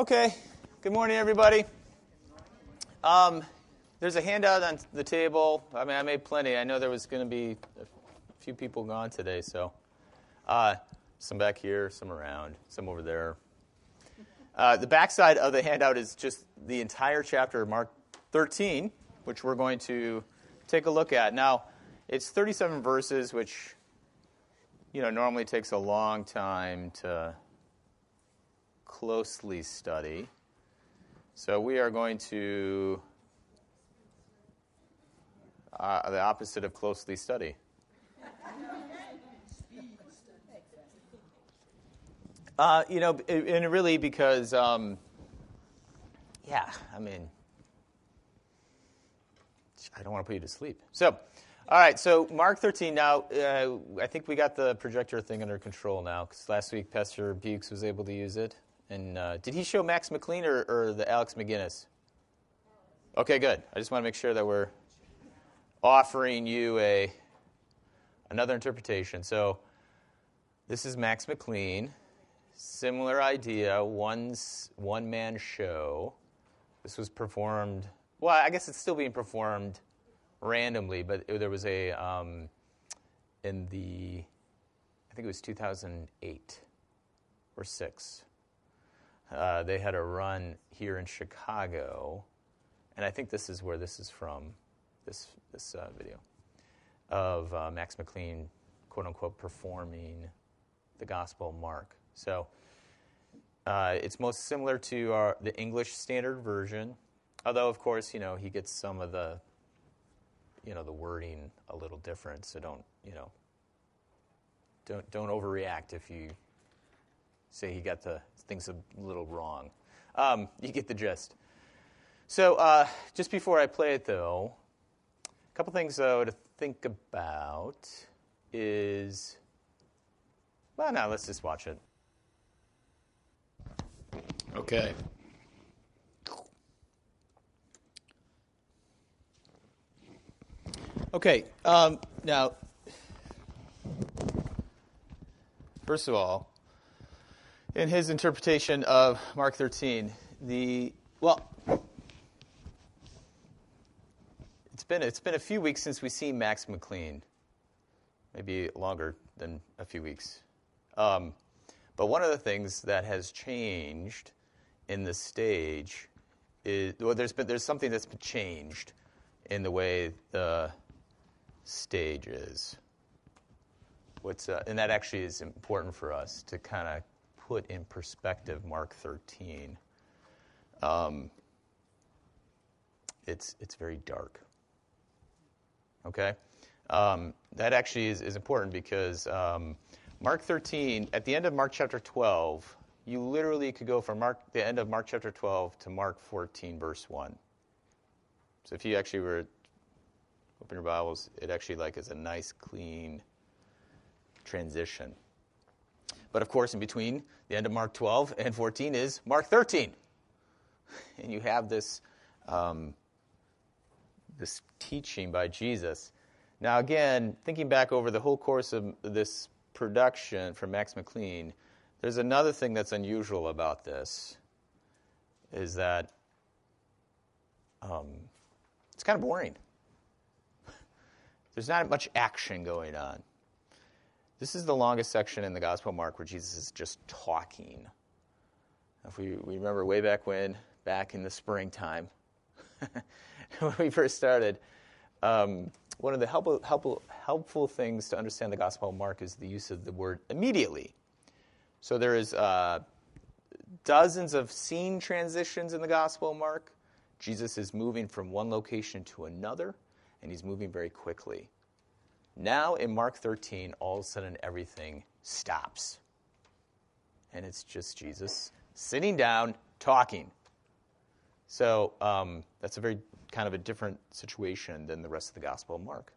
Okay. Good morning, everybody. Um, there's a handout on the table. I mean, I made plenty. I know there was going to be a few people gone today, so uh, some back here, some around, some over there. Uh, the backside of the handout is just the entire chapter of Mark 13, which we're going to take a look at. Now, it's 37 verses, which you know normally takes a long time to closely study. So we are going to uh, the opposite of closely study. Uh, you know, and really because, um, yeah, I mean, I don't want to put you to sleep. So, all right, so Mark 13. Now, uh, I think we got the projector thing under control now because last week Pastor Bukes was able to use it. And uh, did he show Max McLean or, or the Alex McGinnis? Okay, good. I just want to make sure that we're offering you a another interpretation. So this is Max McLean. Similar idea, one's one man show. This was performed. Well, I guess it's still being performed randomly, but it, there was a um, in the I think it was 2008 or six uh, they had a run here in Chicago, and I think this is where this is from, this, this uh, video, of uh, Max McLean, quote unquote, performing the Gospel Mark. So uh, it's most similar to our, the English Standard Version, although, of course, you know, he gets some of the, you know, the wording a little different, so don't, you know, don't, don't overreact if you say he got the things a little wrong. Um, you get the gist. So, uh, just before I play it, though, a couple things though to think about is well, now let's just watch it. Okay. Okay. Um, now, first of all, in his interpretation of Mark 13. The well, it's been it's been a few weeks since we've seen Max McLean, maybe longer than a few weeks. Um, but one of the things that has changed in the stage is well, there's been there's something that's been changed in the way the stage is. What's uh, and that actually is important for us to kind of put in perspective Mark 13, um, it's, it's very dark. Okay? Um, that actually is, is important because um, Mark 13, at the end of Mark chapter 12, you literally could go from Mark, the end of Mark chapter 12 to Mark 14, verse 1. So if you actually were open your Bibles, it actually like is a nice, clean transition. But of course, in between the end of Mark 12 and 14 is Mark 13. And you have this, um, this teaching by Jesus. Now, again, thinking back over the whole course of this production from Max McLean, there's another thing that's unusual about this is that um, it's kind of boring. There's not much action going on. This is the longest section in the Gospel of Mark where Jesus is just talking. If we, we remember way back when, back in the springtime, when we first started, um, one of the helpful, helpful, helpful things to understand the Gospel of Mark is the use of the word immediately. So there is uh, dozens of scene transitions in the Gospel of Mark. Jesus is moving from one location to another, and he's moving very quickly. Now in Mark 13, all of a sudden everything stops. And it's just Jesus sitting down, talking. So um, that's a very kind of a different situation than the rest of the Gospel of Mark.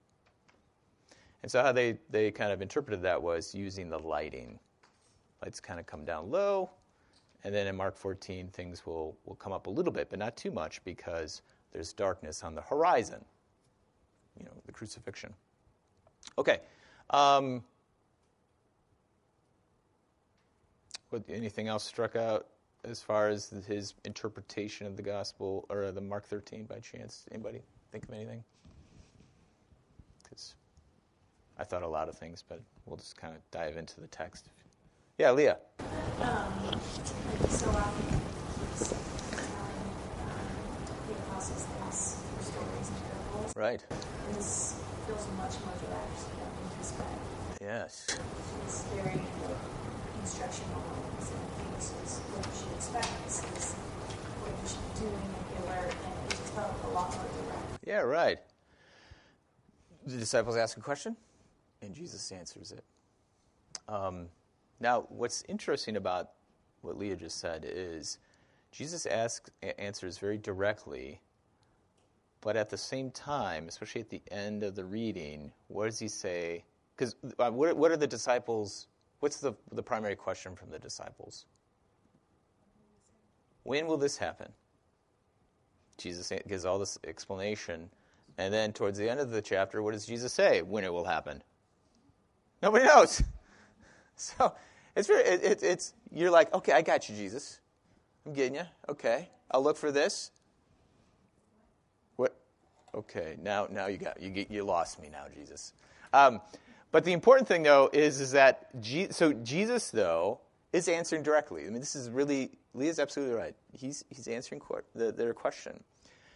And so how they, they kind of interpreted that was using the lighting. Lights kind of come down low, and then in Mark 14, things will, will come up a little bit, but not too much because there's darkness on the horizon, you know, the crucifixion. Okay. Um, what, anything else struck out as far as his interpretation of the gospel or the Mark 13 by chance? Anybody think of anything? Because I thought a lot of things, but we'll just kind of dive into the text. Yeah, Leah. Um, so often um, the apostles things through stories and parables. Right. And this feels much more direct than we expect. Yes. It's very instructional and this is what you should expect. This is what you should be doing and be alert, and it just felt a lot more direct. Yeah, right. The disciples ask a question, and Jesus answers it. Um, now, what's interesting about what Leah just said is Jesus asks, answers very directly, but at the same time, especially at the end of the reading, what does he say? Because uh, what, what are the disciples? What's the, the primary question from the disciples? When will this happen? Jesus gives all this explanation. And then towards the end of the chapter, what does Jesus say when it will happen? Nobody knows. So it's it, it, it's, you're like, okay, I got you, Jesus. I'm getting you. Okay. I'll look for this. Okay. Now, now you got, you, get, you lost me now, Jesus. Um, but the important thing, though, is, is that, Je- so Jesus, though, is answering directly. I mean, this is really, Leah's absolutely right. He's, he's answering court, the, their question.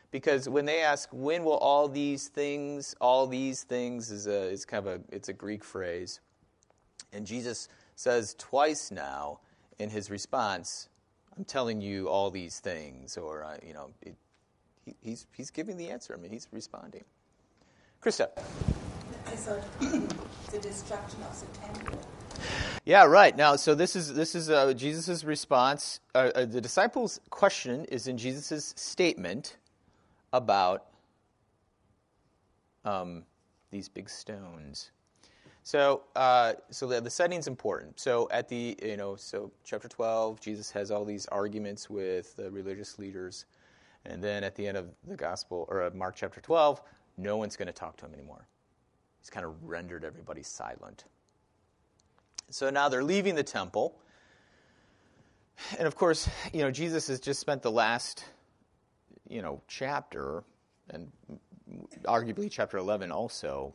Because when they ask, when will all these things, all these things is, a, is kind of a, it's a Greek phrase. And Jesus says twice now in his response, I'm telling you all these things, or, uh, you know, it, he, he's, he's giving the answer. I mean, he's responding. Krista. So the destruction of the temple yeah, right. Now, so this is this is uh, Jesus' response. Uh, uh, the disciples' question is in Jesus' statement about um, these big stones. So, uh, so the, the setting's important. So at the you know, so chapter twelve, Jesus has all these arguments with the religious leaders, and then at the end of the gospel or Mark chapter twelve, no one's going to talk to him anymore. He's kind of rendered everybody silent. So now they're leaving the temple. And of course, you know, Jesus has just spent the last, you know, chapter, and arguably chapter 11 also,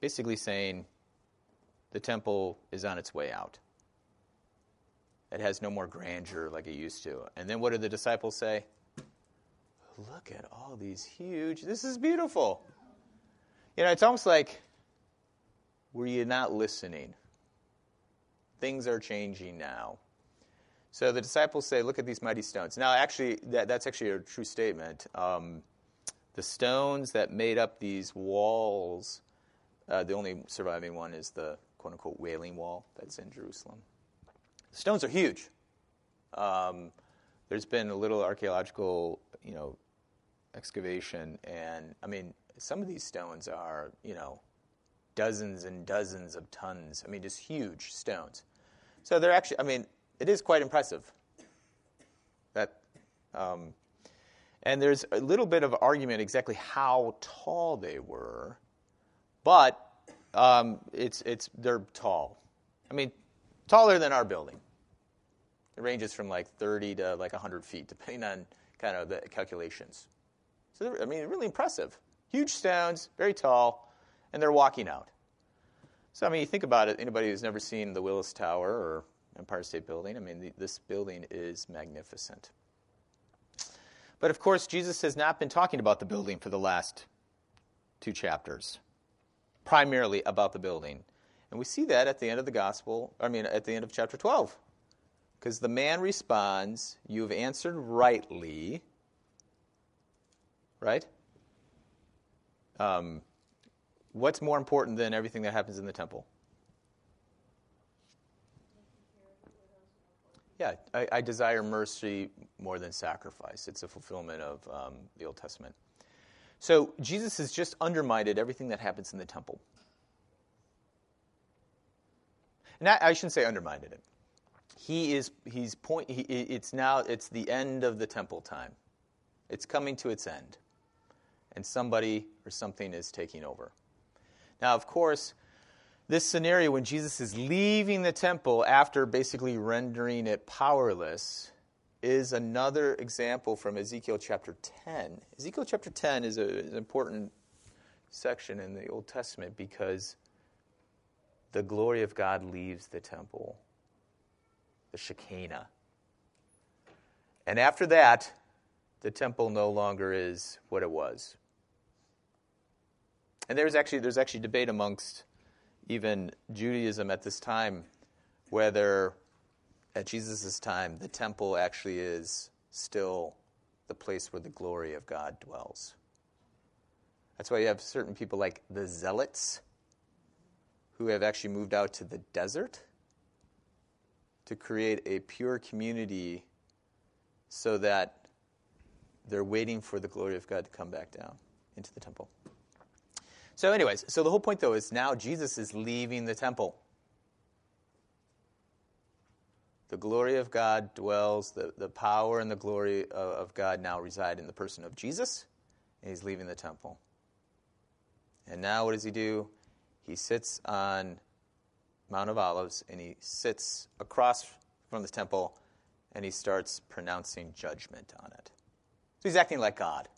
basically saying the temple is on its way out. It has no more grandeur like it used to. And then what do the disciples say? Look at all these huge, this is beautiful. You know, it's almost like, were you not listening? Things are changing now. So the disciples say, Look at these mighty stones. Now, actually, that, that's actually a true statement. Um, the stones that made up these walls, uh, the only surviving one is the quote unquote Wailing Wall that's in Jerusalem. The stones are huge. Um, there's been a little archaeological, you know, excavation, and I mean, some of these stones are, you know, dozens and dozens of tons. I mean, just huge stones. So they're actually, I mean, it is quite impressive. That, um, and there's a little bit of argument exactly how tall they were, but um, it's it's they're tall. I mean, taller than our building. It ranges from like 30 to like 100 feet, depending on kind of the calculations. So I mean, really impressive. Huge stones, very tall and they're walking out. So, I mean, you think about it, anybody who's never seen the Willis Tower or Empire State Building, I mean, the, this building is magnificent. But of course, Jesus has not been talking about the building for the last two chapters, primarily about the building. And we see that at the end of the gospel, I mean, at the end of chapter 12. Because the man responds, You have answered rightly, right? Um, What's more important than everything that happens in the temple? Yeah, I, I desire mercy more than sacrifice. It's a fulfillment of um, the Old Testament. So Jesus has just undermined everything that happens in the temple. And I, I shouldn't say undermined it. He is he's point. He, it's now it's the end of the temple time. It's coming to its end, and somebody or something is taking over. Now, of course, this scenario when Jesus is leaving the temple after basically rendering it powerless is another example from Ezekiel chapter 10. Ezekiel chapter 10 is, a, an important section in the Old Testament because the glory of God leaves the temple, the Shekinah. And after that, the temple no longer is what it was. And there's actually there's actually debate amongst even Judaism at this time whether at Jesus' time the temple actually is still the place where the glory of God dwells. That's why you have certain people like the Zealots who have actually moved out to the desert to create a pure community so that they're waiting for the glory of God to come back down into the temple. So, anyways, so the whole point though is now Jesus is leaving the temple. The glory of God dwells, the, the power and the glory of, of God now reside in the person of Jesus, and he's leaving the temple. And now what does he do? He sits on Mount of Olives and he sits across from the temple and he starts pronouncing judgment on it. So he's acting like God.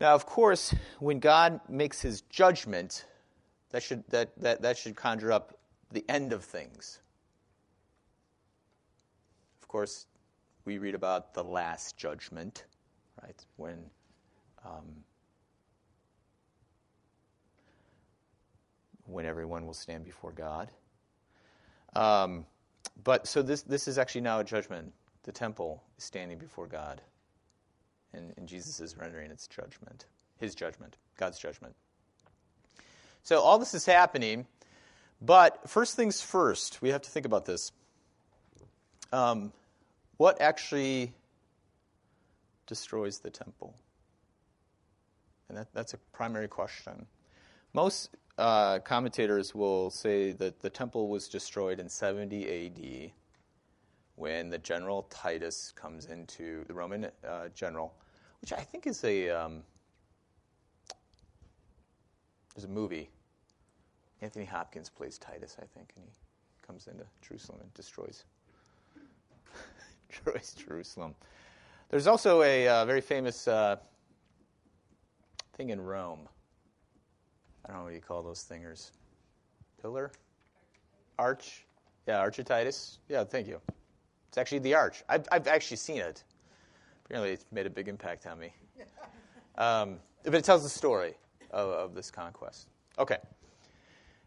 Now, of course, when God makes his judgment, that should, that, that, that should conjure up the end of things. Of course, we read about the last judgment, right? When um, when everyone will stand before God. Um, but so this this is actually now a judgment. The temple is standing before God, and, and Jesus is rendering its judgment, His judgment, God's judgment. So all this is happening, but first things first, we have to think about this. Um, what actually destroys the temple? And that, that's a primary question. Most uh, commentators will say that the temple was destroyed in 70 AD when the general Titus comes into the Roman uh, general, which I think is a um, there's a movie. Anthony Hopkins plays Titus, I think, and he comes into Jerusalem and destroys destroys Jerusalem. There's also a uh, very famous uh, thing in Rome I don't know what you call those thingers. Pillar? Arch? Yeah, architis. Yeah, thank you. It's actually the arch. I've, I've actually seen it. Apparently, it's made a big impact on me. Um, but it tells the story of, of this conquest. Okay.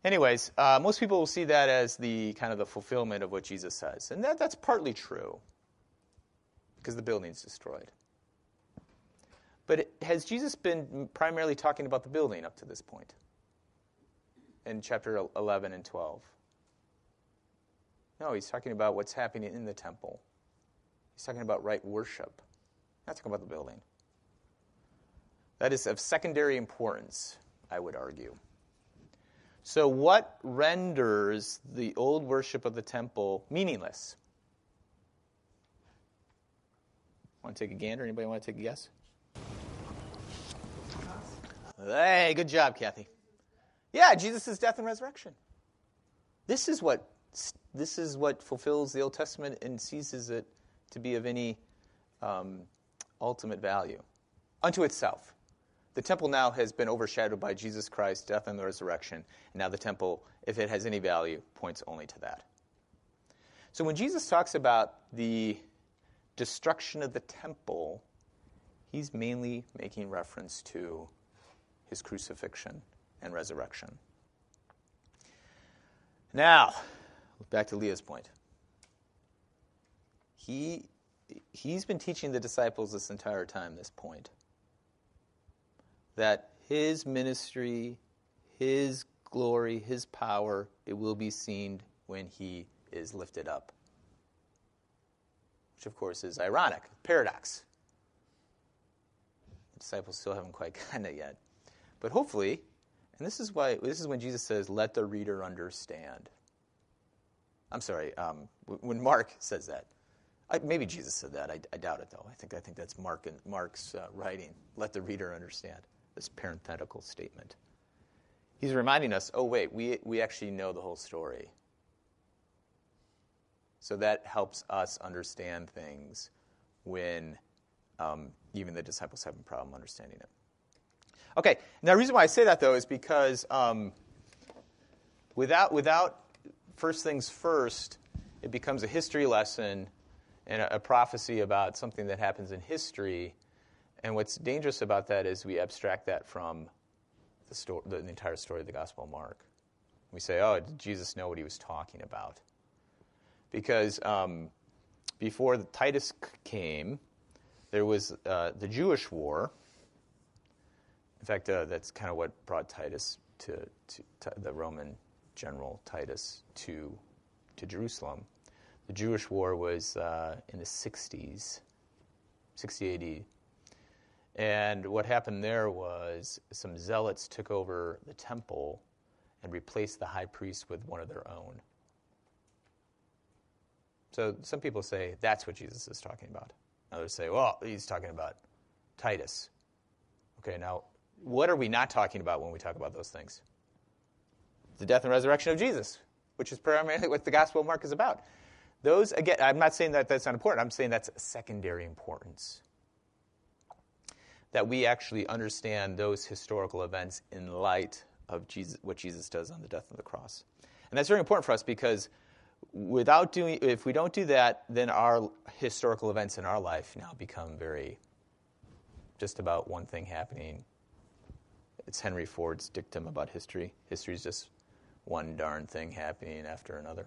Anyways, uh, most people will see that as the kind of the fulfillment of what Jesus says, and that, that's partly true because the building's destroyed. But has Jesus been primarily talking about the building up to this point? in chapter 11 and 12. No, he's talking about what's happening in the temple. He's talking about right worship, not talking about the building. That is of secondary importance, I would argue. So, what renders the old worship of the temple meaningless? Want to take a gander? Anybody want to take a guess? Hey, good job, Kathy. Yeah, Jesus' death and resurrection. This is what this is what fulfills the Old Testament and ceases it to be of any um, ultimate value unto itself. The temple now has been overshadowed by Jesus Christ, death and the resurrection, and now the temple, if it has any value, points only to that. So when Jesus talks about the destruction of the temple, he's mainly making reference to his crucifixion and resurrection. Now, back to Leah's point. He, he's been teaching the disciples this entire time, this point, that his ministry, his glory, his power, it will be seen when he is lifted up. Which, of course, is ironic, paradox. The disciples still haven't quite gotten it yet. But hopefully, and this is why this is when Jesus says, "Let the reader understand." I'm sorry. Um, when Mark says that, I, maybe Jesus said that. I, I, doubt it, though. I think I think that's Mark and Mark's uh, writing. Let the reader understand this parenthetical statement. He's reminding us, oh wait, we we actually know the whole story. So that helps us understand things when um, even the disciples have a problem understanding it. Okay, now the reason why I say that, though, is because um, without, without first things first, it becomes a history lesson and a, a prophecy about something that happens in history. And what's dangerous about that is we abstract that from the, sto- the, the entire story of the Gospel of Mark. We say, oh, did Jesus know what he was talking about? Because um, before Titus came, there was uh, the Jewish war. In fact, uh, that's kind of what brought Titus to, to, to, the Roman general Titus to, to Jerusalem. The Jewish war was uh, in the 60s, 60 AD. And what happened there was some zealots took over the temple and replaced the high priest with one of their own. So some people say that's what Jesus is talking about. Others say, well, he's talking about Titus. Okay, now, what are we not talking about when we talk about those things? The death and resurrection of Jesus, which is primarily what the Gospel of Mark is about. Those, again, I'm not saying that that's not important. I'm saying that's secondary importance. That we actually understand those historical events in light of Jesus, what Jesus does on the death of the cross. And that's very important for us because without doing, if we don't do that, then our historical events in our life now become very just about one thing happening. It's Henry Ford's dictum about history. History is just one darn thing happening after another.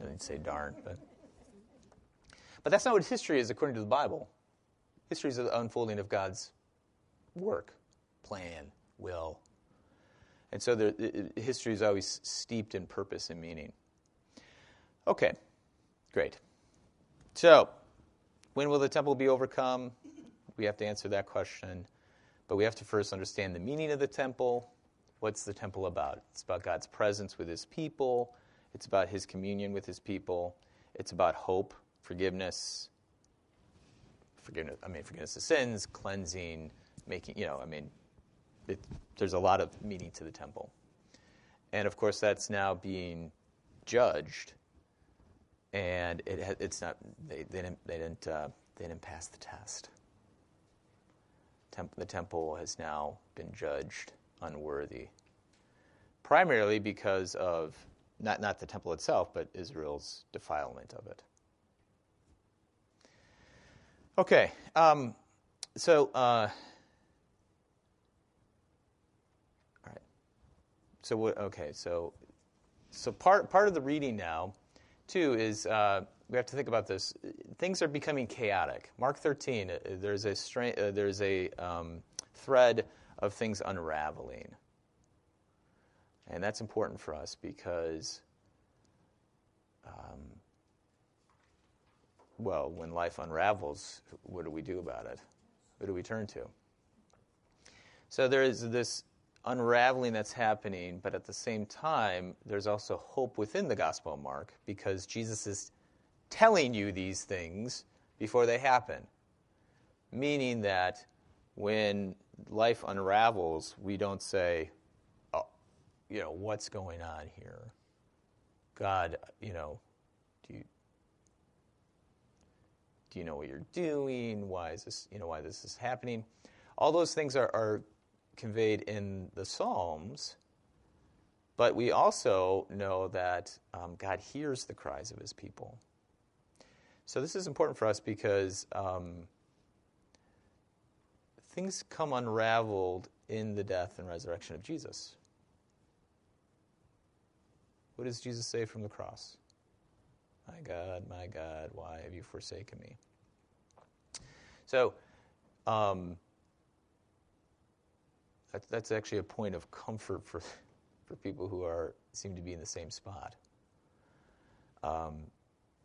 I didn't say darn, but but that's not what history is according to the Bible. History is the unfolding of God's work, plan, will. And so the, history is always steeped in purpose and meaning. Okay, great. So, when will the temple be overcome? We have to answer that question. But we have to first understand the meaning of the temple. What's the temple about? It's about God's presence with his people, it's about his communion with his people, it's about hope, forgiveness, forgiveness, I mean, forgiveness of sins, cleansing, making, you know, I mean, it, there's a lot of meaning to the temple. And of course, that's now being judged and it, it's not they, they didn't they didn't uh, they didn't pass the test. Temp, the temple has now been judged unworthy, primarily because of not not the temple itself, but Israel's defilement of it. Okay, um, so. Uh, all right. So what? Okay, so so part part of the reading now too, is uh, we have to think about this. Things are becoming chaotic. Mark 13, uh, there's a, stra- uh, there's a um, thread of things unraveling. And that's important for us because, um, well, when life unravels, what do we do about it? Who do we turn to? So there is this unraveling that's happening, but at the same time, there's also hope within the Gospel of Mark because Jesus is telling you these things before they happen. Meaning that when life unravels, we don't say, oh, you know, what's going on here? God, you know, do you, do you know what you're doing? Why is this, you know, why this is happening? All those things are, are conveyed in the Psalms, but we also know that um, God hears the cries of his people. So this is important for us because um, things come unraveled in the death and resurrection of Jesus. What does Jesus say from the cross? My God, my God, why have you forsaken me? So, um, that, that's actually a point of comfort for, for people who are seem to be in the same spot. Um,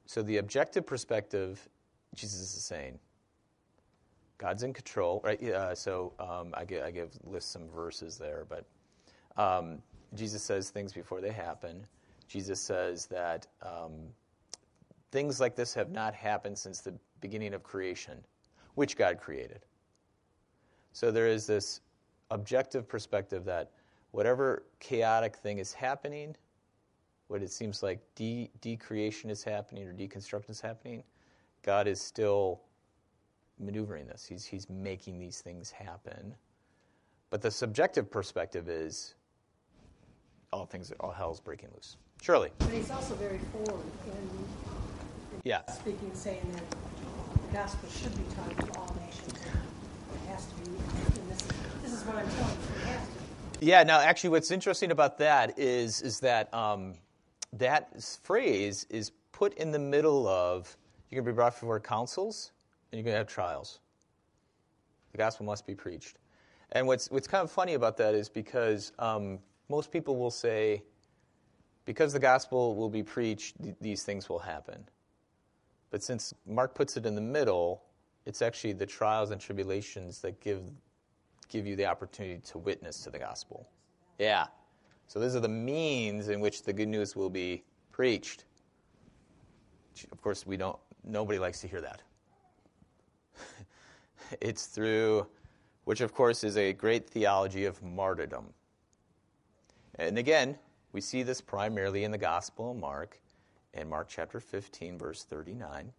so the objective perspective, Jesus is saying, God's in control, right? Uh, so um, I, give, I give list some verses there, but um, Jesus says things before they happen. Jesus says that um, things like this have not happened since the beginning of creation, which God created. So there is this objective perspective that whatever chaotic thing is happening, what it seems like de- decreation is happening or deconstruction is happening, God is still maneuvering this. He's, he's making these things happen. But the subjective perspective is all things, all hell's breaking loose. Shirley. But he's also very forward in Yeah. speaking, saying that the gospel should be taught to all nations. It has to be, this, this is what I'm telling you, it has to be. Yeah, now actually what's interesting about that is, is that um, that phrase is put in the middle of you're going to be brought before councils and you're going to have trials. The gospel must be preached. And what's, what's kind of funny about that is because um, most people will say, because the gospel will be preached, th- these things will happen. But since Mark puts it in the middle, it's actually the trials and tribulations that give give you the opportunity to witness to the gospel. Yeah. So those are the means in which the good news will be preached. Of course, we don't. Nobody likes to hear that. It's through, which of course is a great theology of martyrdom. And again, we see this primarily in the Gospel of Mark, in Mark chapter 15, verse 39,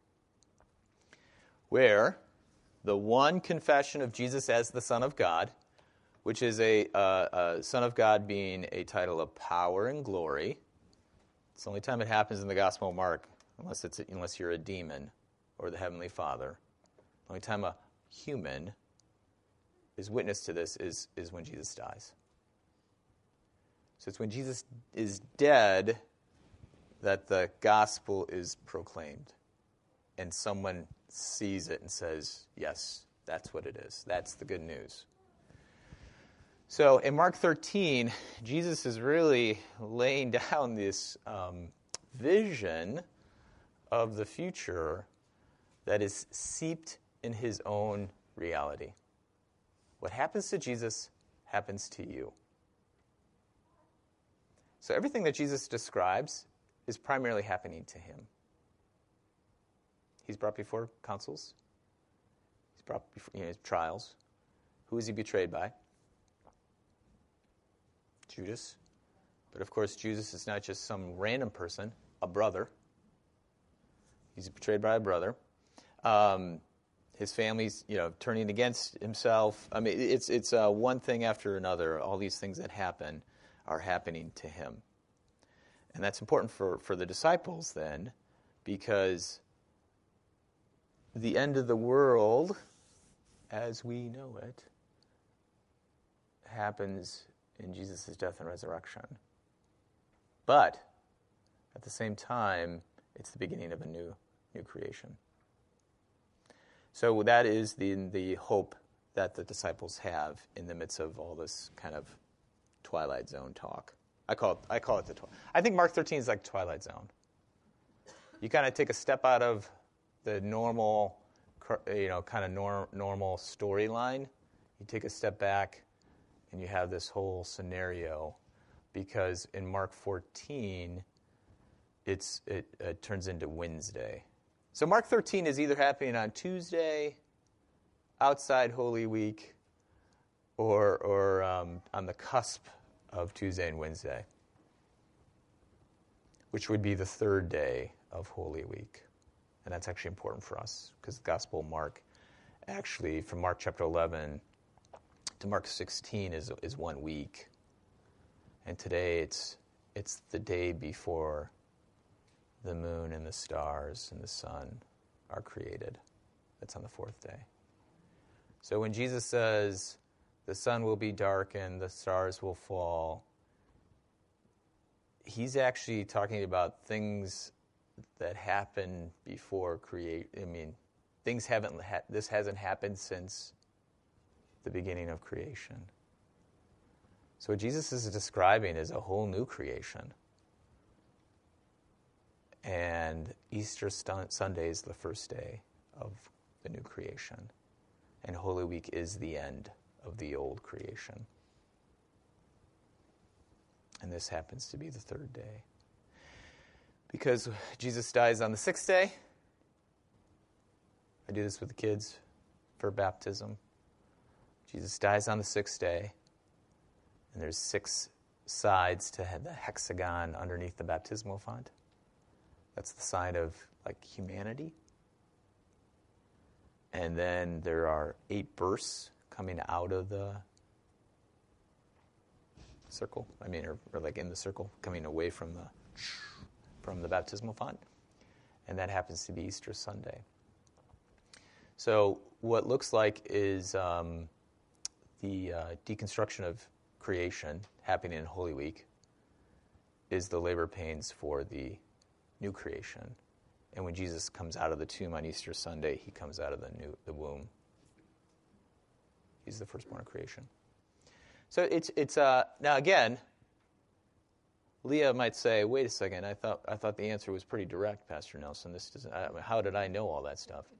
where the one confession of Jesus as the Son of God, which is a uh, uh, Son of God being a title of power and glory. It's the only time it happens in the Gospel of Mark, unless, it's, unless you're a demon or the Heavenly Father. The only time a human is witness to this is, is when Jesus dies. So it's when Jesus is dead that the gospel is proclaimed. And someone sees it and says, Yes, that's what it is. That's the good news. So in Mark 13, Jesus is really laying down this um, vision of the future that is seeped in his own reality. What happens to Jesus happens to you. So everything that Jesus describes is primarily happening to him. He's brought before councils. He's brought before you know, trials. Who is he betrayed by? Judas. But of course, Judas is not just some random person, a brother. He's betrayed by a brother. Um, his family's, you know, turning against himself. I mean, it's it's uh, one thing after another. All these things that happen are happening to him, and that's important for for the disciples then, because the end of the world, as we know it, happens in Jesus' death and resurrection. But at the same time, it's the beginning of a new new creation. So that is the the hope that the disciples have in the midst of all this kind of twilight zone talk. I call it I call it the twi- I think Mark 13 is like twilight zone. You kind of take a step out of the normal you know kind of nor- normal storyline. You take a step back and you have this whole scenario because in Mark 14 it's it, it turns into Wednesday. So Mark 13 is either happening on Tuesday, outside Holy Week, or or um, on the cusp of Tuesday and Wednesday, which would be the third day of Holy Week, and that's actually important for us because the Gospel of Mark, actually from Mark chapter 11 to Mark 16 is is one week, and today it's it's the day before the moon and the stars and the sun are created. That's on the fourth day. So when Jesus says, the sun will be darkened, the stars will fall, he's actually talking about things that happen before create. I mean, things haven't, ha- this hasn't happened since the beginning of creation. So what Jesus is describing is a whole new creation. And Easter Sunday is the first day of the new creation. And Holy Week is the end of the old creation. And this happens to be the third day. Because Jesus dies on the sixth day. I do this with the kids for baptism. Jesus dies on the sixth day. And there's six sides to the hexagon underneath the baptismal font. That's the sign of like humanity. And then there are eight bursts coming out of the circle. I mean, or, or like in the circle, coming away from the from the baptismal font, and that happens to be Easter Sunday. So what looks like is um, the uh, deconstruction of creation happening in Holy Week is the labor pains for the new creation. And when Jesus comes out of the tomb on Easter Sunday, he comes out of the new the womb. He's the firstborn of creation. So it's it's uh, now again. Leah might say, "Wait a second. I thought I thought the answer was pretty direct, Pastor Nelson. This doesn't. I, how did I know all that stuff?"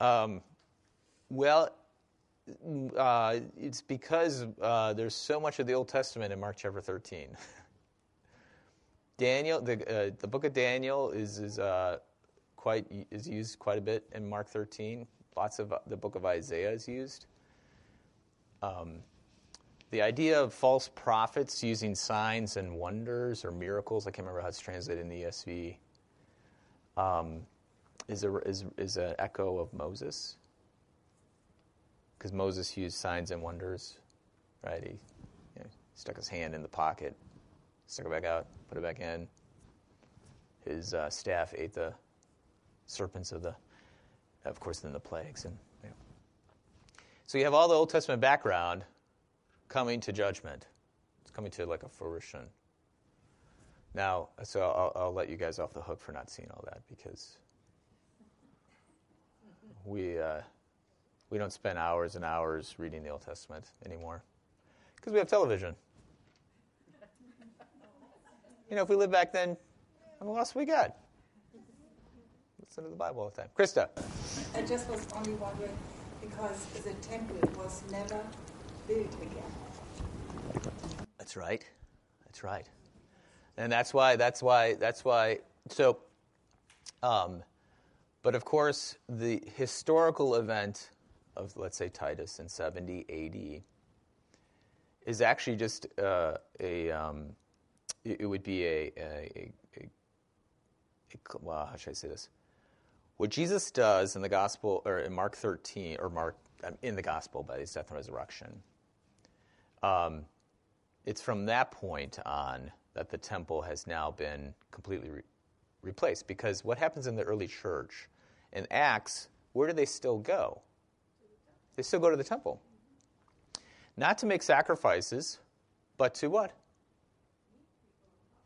Um, well, uh, it's because uh, there's so much of the Old Testament in Mark chapter 13. Daniel, the, uh, the book of Daniel is, is uh, quite is used quite a bit in Mark 13. Lots of uh, the book of Isaiah is used. Um, the idea of false prophets using signs and wonders or miracles, I can't remember how it's translated in the ESV, um, is, a, is, is an echo of Moses. Because Moses used signs and wonders, right? He you know, stuck his hand in the pocket, stuck it back out, put it back in. His uh, staff ate the serpents of the, of course, then the plagues. And you know. so you have all the Old Testament background coming to judgment. It's coming to like a fruition. Now, so I'll, I'll let you guys off the hook for not seeing all that because we uh, we don't spend hours and hours reading the Old Testament anymore because we have television. You know, if we lived back then, what else we got? Listen to the Bible all the time. Krista. I just was only wondering because the temple was never built again. That's right. That's right. And that's why. That's why. That's why. So, um, but of course, the historical event of, let's say, Titus in 70 AD is actually just uh, a, um, it, would be a, a, a, a, well, how should I say this? What Jesus does in the gospel, or in Mark 13, or Mark, um, in the gospel by his death and resurrection, um, it's from that point on that the temple has now been completely re- replaced. Because what happens in the early church, in Acts, where do they still go? They still go to the temple. Not to make sacrifices, but to what?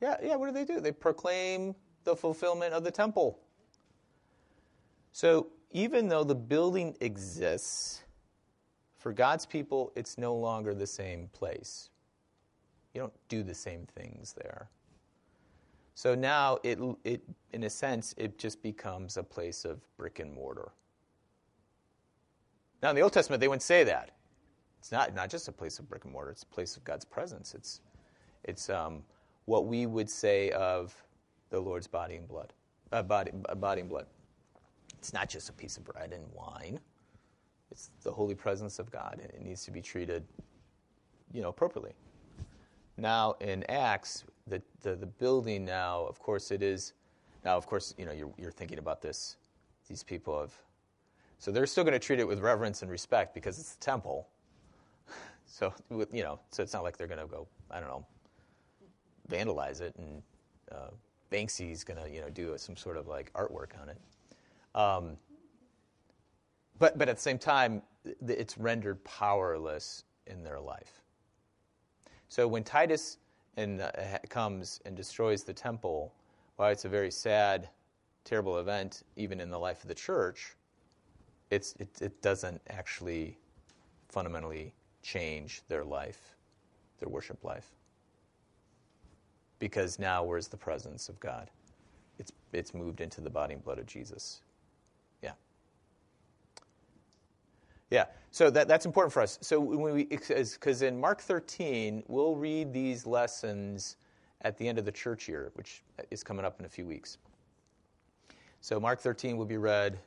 Yeah, yeah, what do they do? They proclaim the fulfillment of the temple. So even though the building exists, for God's people, it's no longer the same place. You don't do the same things there. So now, it, it, in a sense, it just becomes a place of brick and mortar. Now, in the Old Testament, they wouldn't say that. It's not, not just a place of brick and mortar, it's a place of God's presence. It's, it's um, what we would say of the Lord's body and blood, uh, body, body and blood. It's not just a piece of bread and wine. It's the holy presence of God, and it needs to be treated, you know, appropriately. Now, in Acts, the, the, the building now, of course, it is. Now, of course, you know, you're, you're thinking about this. These people have. So they're still going to treat it with reverence and respect because it's the temple. So, you know, so it's not like they're going to go, I don't know, vandalize it and uh, Banksy's going to, you know, do some sort of like artwork on it. Um, but, but at the same time, it's rendered powerless in their life. So when Titus and uh, comes and destroys the temple, while it's a very sad, terrible event, even in the life of the church, it's, it, it doesn't actually fundamentally change their life, their worship life. Because now where's the presence of God? It's, it's moved into the body and blood of Jesus. Yeah. Yeah, so that, that's important for us. So when we, because in Mark 13, we'll read these lessons at the end of the church year, which is coming up in a few weeks. So Mark 13 will be read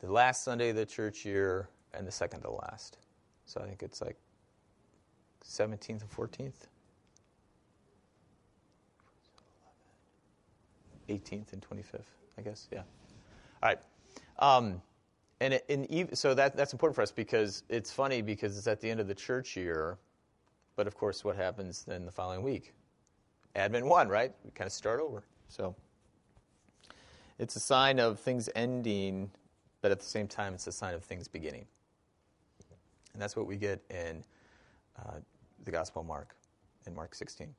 the last Sunday of the church year and the second to last. So I think it's like 17th and 14th? 18th and 25th, I guess. Yeah. All right. Um, and so that, that's important for us because it's funny because it's at the end of the church year, but of course, what happens then the following week? Advent 1, right? We kind of start over. So it's a sign of things ending, but at the same time, it's a sign of things beginning. And that's what we get in uh, the Gospel of Mark, in Mark 16.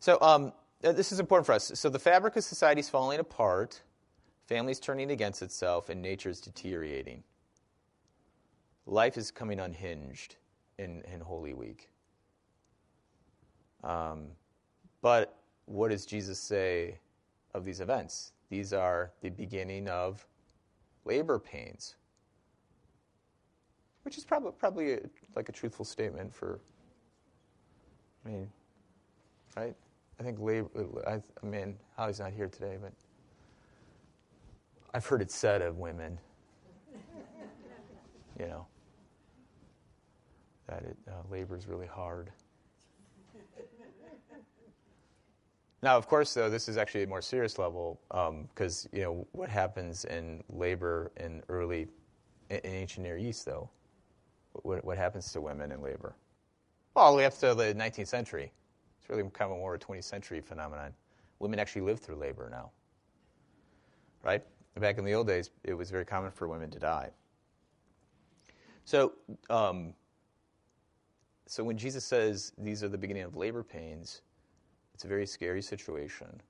So um, this is important for us. So the fabric of society is falling apart, families turning against itself, and nature is deteriorating. Life is coming unhinged in, in Holy Week. Um, but what does Jesus say of these events? These are the beginning of labor pains, which is probably probably a, like a truthful statement for. I mean, right? I think labor. I, I mean, Holly's not here today, but I've heard it said of women. You know, that it, uh, labor is really hard. Now, of course, though, this is actually a more serious level because you know what happens in labor in early in ancient Near East, though. What, what happens to women in labor? Well, all the way up to the 19th century. It's really kind of more a 20th century phenomenon. Women actually live through labor now, right? Back in the old days, it was very common for women to die. So, um, so when Jesus says these are the beginning of labor pains, it's a very scary situation.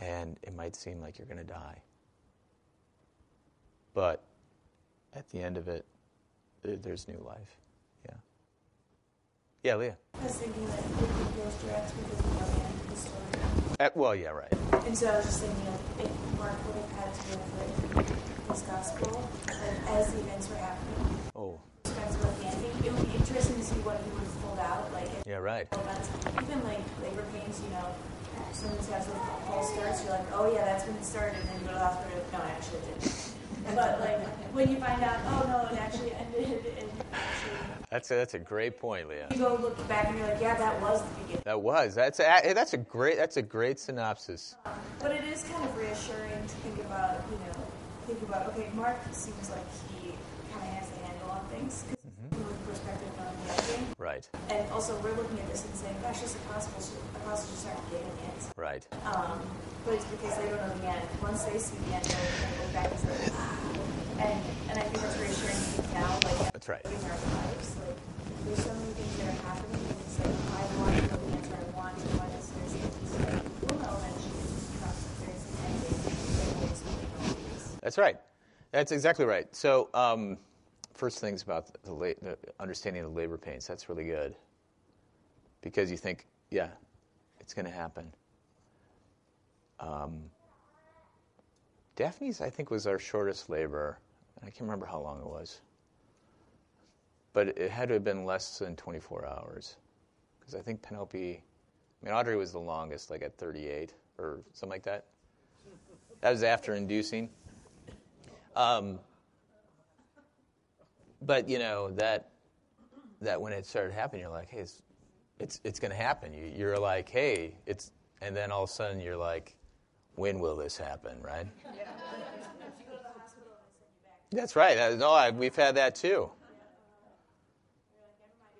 And it might seem like you're going to die. But at the end of it, there's new life. Yeah. Leah. I was thinking that it goes direct because we know the end of the story. Uh, well, yeah, right. And so I was just thinking like, if Mark would have had to have written his gospel like, as the events were happening, Oh, describes about the ending, it would be interesting to see what he would have pulled out. Like, if yeah, right. even like labor pains, you know, sometimes has a false starts, you're like, oh yeah, that's when it started, and then you go to the hospital, no, actually it didn't. But like, when you find out, oh no, it actually ended, and That's a, that's a great point, Leah. you go look back and you're like, yeah, that was the beginning. That was that's a, that's a great that's a great synopsis. Uh, but it is kind of reassuring to think about, you know, think about, okay, Mark seems like he kind of has a handle on things, because from the perspective of the ending. Right, And also, we're looking at this and saying, gosh, this apostle should, apostles just aren't getting it. right. Um, but it's because they don't know the end. Once they see the end, they're going to go back and say, ah. And, and I think that's reassuring to think now, like, That's right. in our lives, like, there's so many things that are happening, and it's like, I want to know the answer, I want to know this, there's things that we'll know eventually, there's an ending, and there's really no peace. That's right. That's exactly right. So, um, first things about the, la- the understanding of labor pains. That's really good because you think, yeah, it's going to happen. Um, Daphne's, I think, was our shortest labor. I can't remember how long it was, but it had to have been less than 24 hours because I think Penelope, I mean, Audrey was the longest, like at 38 or something like that. That was after inducing. Um, but you know that that when it started happening, you're like, hey, it's it's, it's going to happen. You, you're like, hey, it's, and then all of a sudden you're like, when will this happen, right? Did you go to the hospital and they send you back? That's right. Uh, No, I, we've had that too.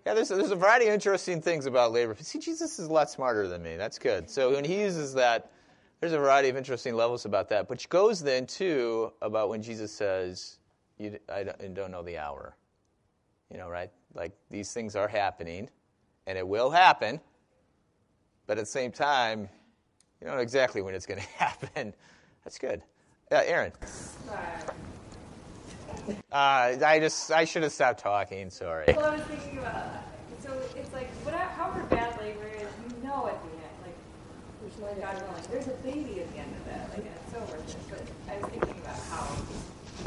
Yeah, there's, there's a variety of interesting things about labor. See, Jesus is a lot smarter than me. That's good. So when he uses that, there's a variety of interesting levels about that. Which goes then too about when Jesus says, you, I don't, know the hour. You know, right? Like these things are happening, and it will happen, but at the same time, you don't know exactly when it's going to happen. That's good. Uh, Aaron. Uh, I just I should have stopped talking. Sorry. Well, I was thinking about so it's like whatever, however bad labor is, you know at the end, like God willing, there's a baby at the end of that, like and it's so worth it. But I was thinking about how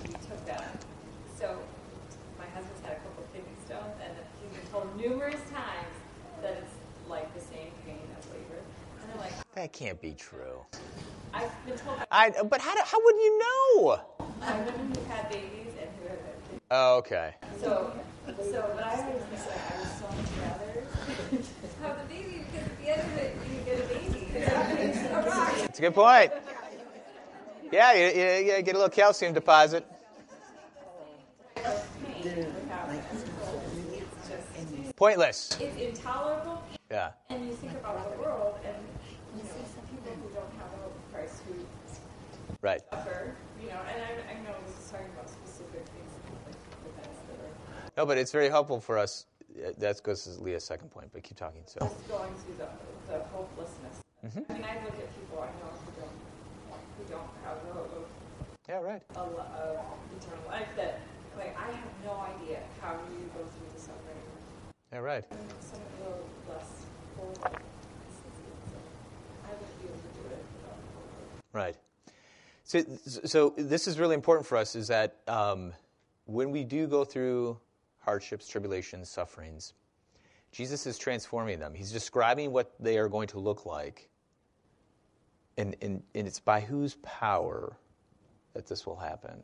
we took that. So my husband's had a couple of kidney stones, and he's been told numerous times that it's like the same pain as labor. And I'm like, oh. That can't be true. I've been told I but how do, how would you know? by women who've had babies and who have kids. Oh, okay. So So, but I always think like I would so much rather have the baby because at the end of it, you get a baby. It's a rock. That's a good point. Yeah, you, you, you get a little calcium deposit. Pointless. It's intolerable, Yeah. and you think about the world and you see some people who don't have a hope of Christ who Right. suffer, you know. And I, I know this is talking about specific things, like events that are No, but it's very helpful for us. That goes to Leah's second point, but keep talking. So, just going through the, the hopelessness. Mm-hmm. I mean, I look at people I know who don't who don't have a, a yeah, right. a, a eternal life that like I have no idea how you go through. Right. Right. So, so this is really important for us is that um, when we do go through hardships, tribulations, sufferings, Jesus is transforming them. He's describing what they are going to look like. And, and, and it's by whose power that this will happen.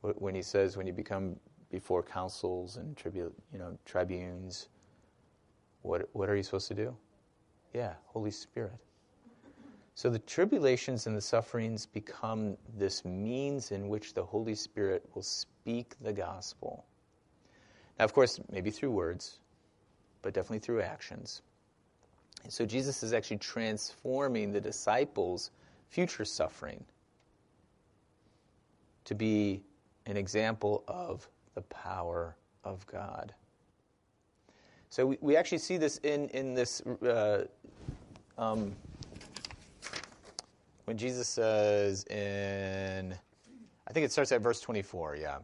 When he says, when you become before councils and tribu- you know, tribunes, what, what are you supposed to do? Yeah, Holy Spirit. So the tribulations and the sufferings become this means in which the Holy Spirit will speak the gospel. Now, of course, maybe through words, but definitely through actions. And so Jesus is actually transforming the disciples' future suffering to be an example of the power of God. So we, we actually see this in, in this uh, um, when Jesus says in, I think it starts at verse 24, yeah.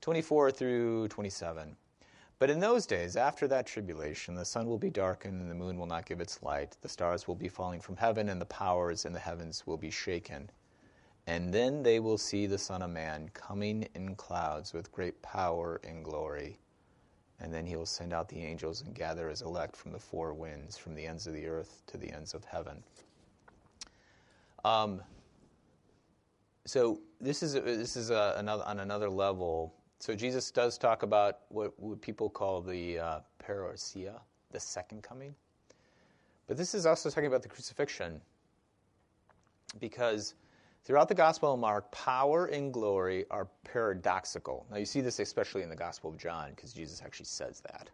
24 through 27. But in those days, after that tribulation, the sun will be darkened and the moon will not give its light. The stars will be falling from heaven and the powers in the heavens will be shaken. And then they will see the Son of Man coming in clouds with great power and glory. And then he will send out the angels and gather his elect from the four winds, from the ends of the earth to the ends of heaven. Um, so this is this is a, another on another level. So Jesus does talk about what, people call the uh, parousia, the second coming. But this is also talking about the crucifixion, because throughout the Gospel of Mark, power and glory are paradoxical. Now you see this especially in the Gospel of John, because Jesus actually says that.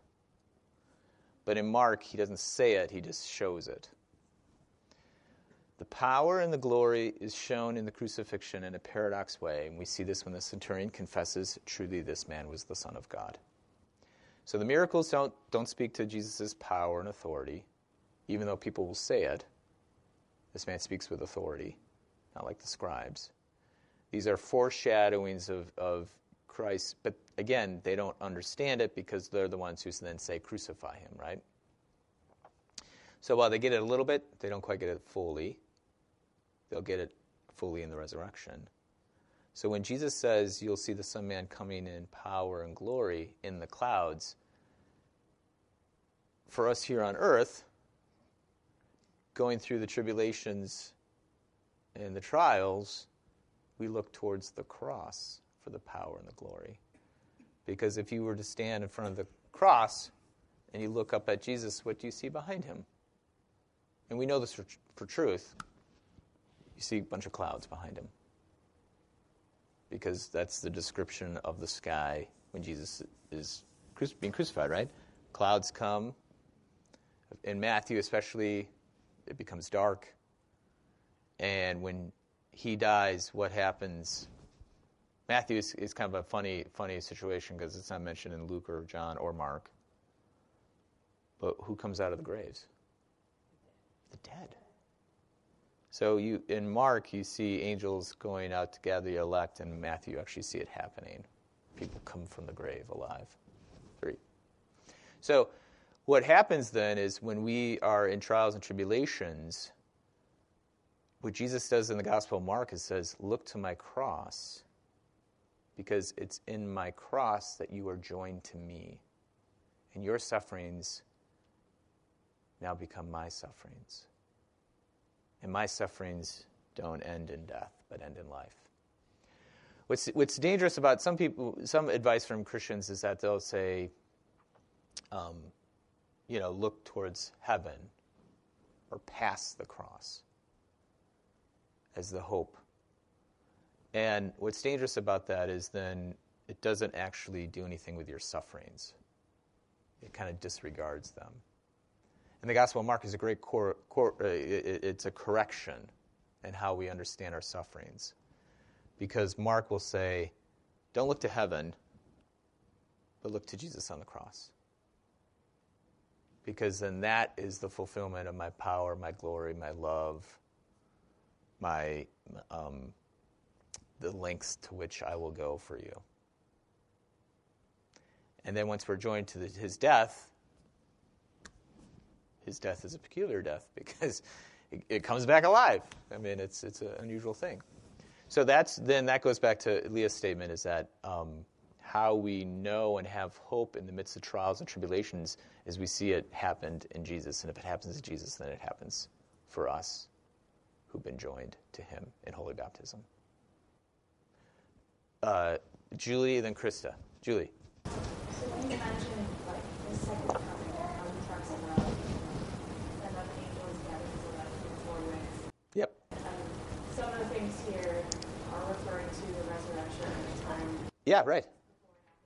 But in Mark, he doesn't say it; he just shows it. The power and the glory is shown in the crucifixion in a paradox way, and we see this when the centurion confesses, Truly, this man was the Son of God. So the miracles don't, don't speak to Jesus' power and authority, even though people will say it. This man speaks with authority, not like the scribes. These are foreshadowings of, of Christ, but again, they don't understand it because they're the ones who then say, Crucify him, right? So while they get it a little bit, they don't quite get it fully. They'll get it fully in the resurrection. So when Jesus says, You'll see the Son of Man coming in power and glory in the clouds, for us here on earth, going through the tribulations and the trials, we look towards the cross for the power and the glory. Because if you were to stand in front of the cross and you look up at Jesus, what do you see behind him? And we know this for, for truth. You see a bunch of clouds behind him. Because that's the description of the sky when Jesus is being crucified, right? Clouds come. In Matthew, especially, it becomes dark. And when he dies, what happens? Matthew is, is kind of a funny, funny situation because it's not mentioned in Luke or John or Mark. But who comes out of the graves? The dead. So you in Mark you see angels going out to gather the elect, and Matthew you actually see it happening. People come from the grave alive. Three. So what happens then is when we are in trials and tribulations, what Jesus does in the Gospel of Mark is says, Look to my cross, because it's in my cross that you are joined to me. And your sufferings now become my sufferings. And my sufferings don't end in death, but end in life. What's, what's dangerous about some people, some advice from Christians is that they'll say, um, you know, look towards heaven or past the cross as the hope. And what's dangerous about that is then it doesn't actually do anything with your sufferings, it kind of disregards them. And the Gospel of Mark is a great cor- cor- uh, it, it's a correction in how we understand our sufferings because Mark will say, don't look to heaven, but look to Jesus on the cross. Because then that is the fulfillment of my power, my glory, my love, my um, the lengths to which I will go for you. And then once we're joined to the, his death, his death is a peculiar death because it, it comes back alive. I mean, it's it's an unusual thing. So that's then that goes back to Leah's statement is that um, how we know and have hope in the midst of trials and tribulations is we see it happened in Jesus, and if it happens to Jesus, then it happens for us who've been joined to Him in holy baptism. Uh, Julie, then Krista. Julie. So when you mentioned like the second coming, how he talks about another angel is gathered so that before you Yep. um, some of the things here are referring to the resurrection and the time Yeah. Right.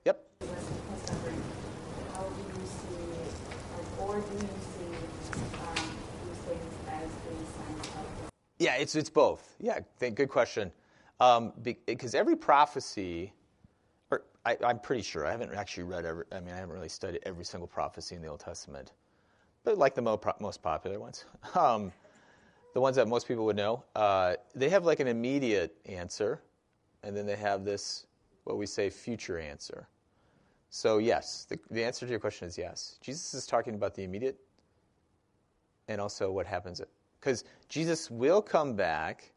Yep. he was his suffering. How do you see, like, or do you see um, these things as being signs of Yeah, it's it's both. Yeah, th- good question. Um, because every prophecy, or I, I'm pretty sure I haven't actually read every. I mean, I haven't really studied every single prophecy in the Old Testament, but like the mo- pro- most popular ones, um, the ones that most people would know, uh, they have like an immediate answer, and then they have this what we say future answer. So yes, the, the answer to your question is yes. Jesus is talking about the immediate, and also what happens because Jesus will come back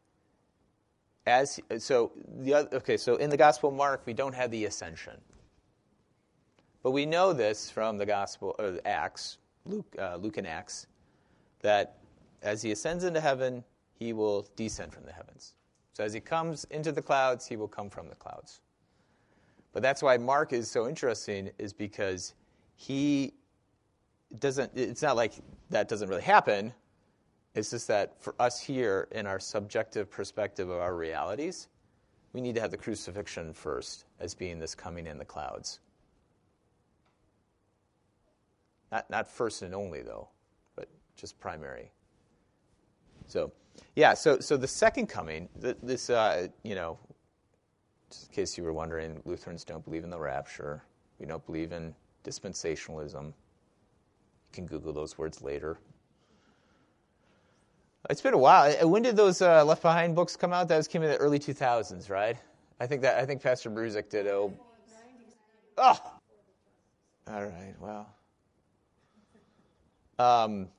as so the other, okay so in the gospel of mark we don't have the ascension. But we know this from the gospel of acts luke, uh, luke and acts that as he ascends into heaven he will descend from the heavens. So as he comes into the clouds he will come from the clouds. But that's why mark is so interesting is because he doesn't it's not like that doesn't really happen it's just that for us here, in our subjective perspective of our realities, we need to have the crucifixion first as being this coming in the clouds. Not, not first and only, though, but just primary. So, yeah, so, so the second coming, this, uh, you know, just in case you were wondering, Lutherans don't believe in the rapture. We don't believe in dispensationalism. You can Google those words later. It's been a while. Uh, when did those uh, Left Behind books come out? That was came in the early 2000s, right? I think that I think Pastor Bruzik did. Oh, oh. all right. Well, um,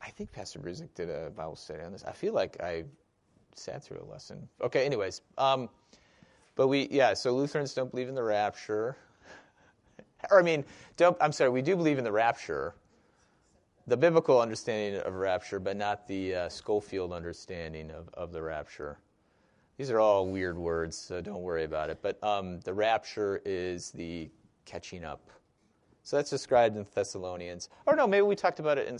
I think Pastor Bruzik did a Bible study on this. I feel like I sat through a lesson. Okay. Anyways, um, but we yeah. So Lutherans don't believe in the rapture, or I mean, don't. I'm sorry. We do believe in the rapture the biblical understanding of rapture, but not the uh, Scofield understanding of, of the rapture. These are all weird words, so don't worry about it. But um, the rapture is the catching up. So that's described in Thessalonians. Or no, maybe we talked about it in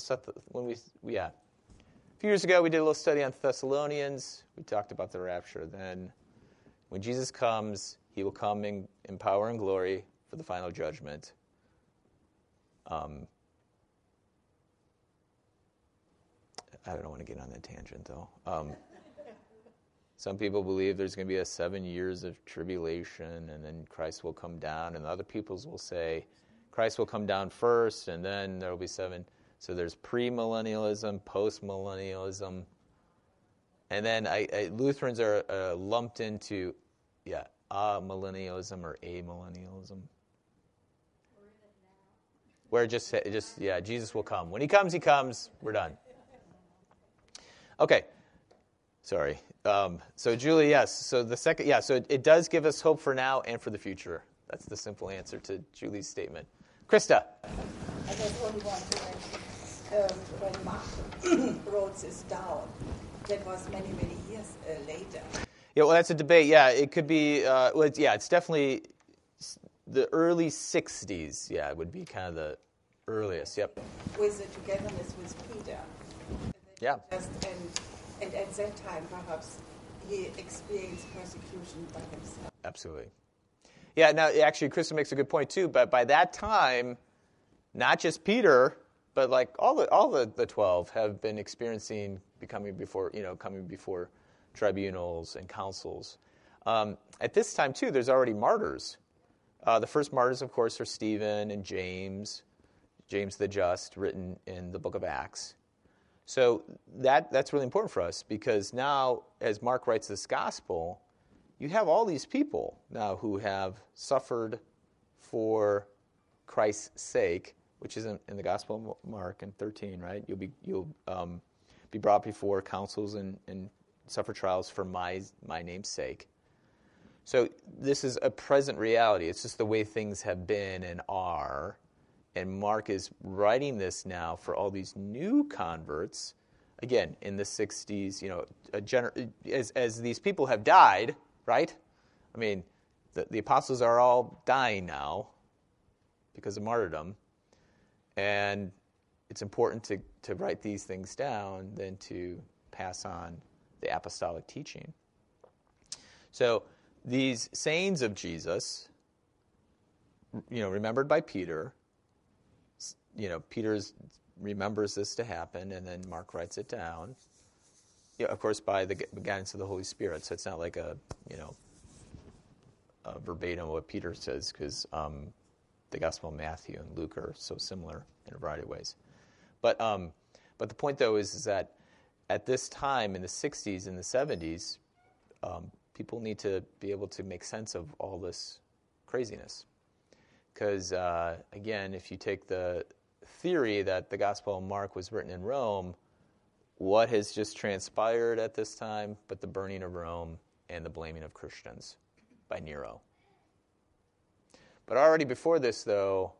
when we yeah. A few years ago, we did a little study on Thessalonians. We talked about the rapture. Then, when Jesus comes, he will come in, in power and glory for the final judgment. Um, I don't want to get on that tangent though. Um, some people believe there's going to be a seven years of tribulation and then Christ will come down, and other peoples will say Christ will come down first and then there will be seven. So there's premillennialism, postmillennialism, and then I, I, Lutherans are uh, lumped into, yeah, amillennialism or amillennialism. Where just, just yeah, Jesus will come. When he comes, he comes. We're done. Okay. Sorry. Um, so, Julie, yes. So, the second, yeah, so it, it, does give us hope for now and for the future. That's the simple answer to Julie's statement. Krista. I just only want to mention um, when Mark wrote this down, that was many, many years uh, later. Yeah, well, that's a debate. Yeah, it could be. Uh, well, it's, yeah, it's definitely the early '60s. Yeah, it would be kind of the earliest. Yep. With the togetherness with Peter. Yeah. And, and at that time, perhaps, he experienced persecution by himself. Absolutely. Yeah. Now, actually, Krista makes a good point too. But by that time, not just Peter, but like all the all the, the twelve have been experiencing becoming before you know coming before tribunals and councils. Um, at this time too, there's already martyrs. Uh, the first martyrs, of course, are Stephen and James, James the Just, written in the book of Acts. So that that's really important for us because now, as Mark writes this gospel, you have all these people now who have suffered for Christ's sake, which is in, in the Gospel of Mark in 13, right? You'll be you'll um, be brought before councils and, and suffer trials for my my name's sake. So this is a present reality. It's just the way things have been and are. And Mark is writing this now for all these new converts. Again, in the 60s, you know, gener- as, as these people have died, right? I mean, the, the apostles are all dying now because of martyrdom. And it's important to, to write these things down than to pass on the apostolic teaching. So these sayings of Jesus, you know, remembered by Peter, you know, Peter remembers this to happen, and then Mark writes it down. Yeah, of course, by the guidance of the Holy Spirit. So it's not like a, you know, a verbatim what Peter says, because um, the Gospel of Matthew and Luke are so similar in a variety of ways. But um, but the point though is, is that at this time in the 60s and the 70s, um, people need to be able to make sense of all this craziness. Because uh, again, if you take the theory that the Gospel of Mark was written in Rome, what has just transpired at this time but the burning of Rome and the blaming of Christians by Nero? But already before this, though,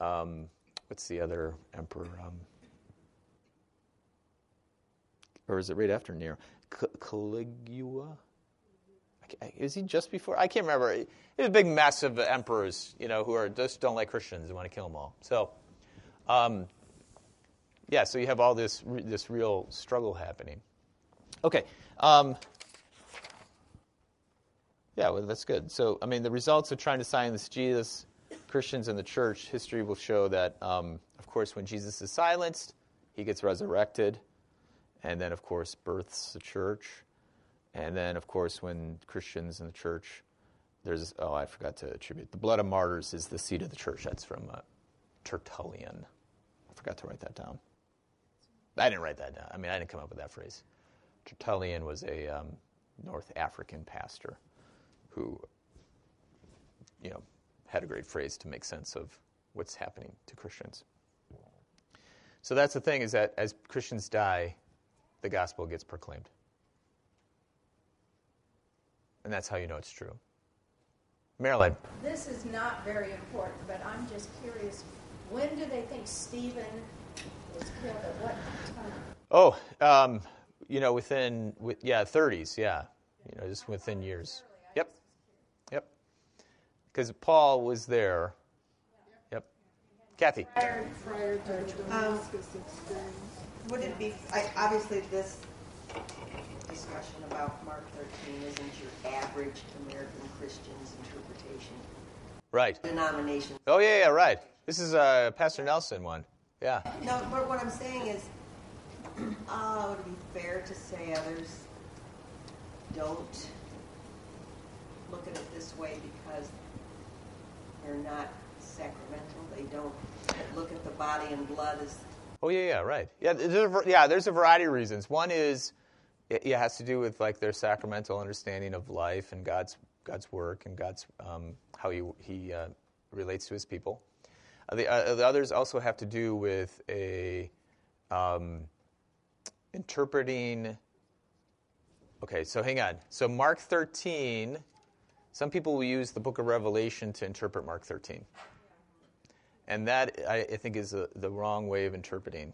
um, what's the other emperor? Um, or is it right after Nero? Caligula? Is he just before? I can't remember. It was a big mess of emperors, you know, who are just don't like Christians and want to kill them all. So, um, yeah, so you have all this this real struggle happening. Okay. Um, yeah, well, that's good. So, I mean, the results of trying to silence Jesus, Christians and the church, history will show that, um, of course, when Jesus is silenced, he gets resurrected, and then, of course, births the church. And then, of course, when Christians in the church, there's, oh, I forgot to attribute, the blood of martyrs is the seed of the church. That's from uh, Tertullian. I forgot to write that down. I didn't write that down. I mean, I didn't come up with that phrase. Tertullian was a um, North African pastor who, you know, had a great phrase to make sense of what's happening to Christians. So that's the thing is that as Christians die, the gospel gets proclaimed. And that's how you know it's true. Marilyn. This is not very important, but I'm just curious, when do they think Stephen was killed, at what time? Oh, um, you know, within, with, yeah, 30s, yeah. You know, just within years. Yep. Yep. Because Paul was there. Yep. Kathy. Prior, prior to the Um, Would it be, I, obviously, this discussion about Mark 13 isn't your average American Christian's interpretation. Right. Denomination. Oh, yeah, yeah, right. This is uh, Pastor Nelson one. Yeah. No, but what I'm saying is, uh, would it be fair to say others don't look at it this way because they're not sacramental? They don't look at the body and blood as Oh yeah, yeah, right. Yeah, there's a, yeah, there's a variety of reasons. One is it, it has to do with like their sacramental understanding of life and God's God's work and God's um, how He He uh, relates to His people. Uh, the, uh, the others also have to do with a um, interpreting. Okay, so hang on. So Mark 13. Some people will use the Book of Revelation to interpret Mark 13. And that, I, I think, is the the wrong way of interpreting.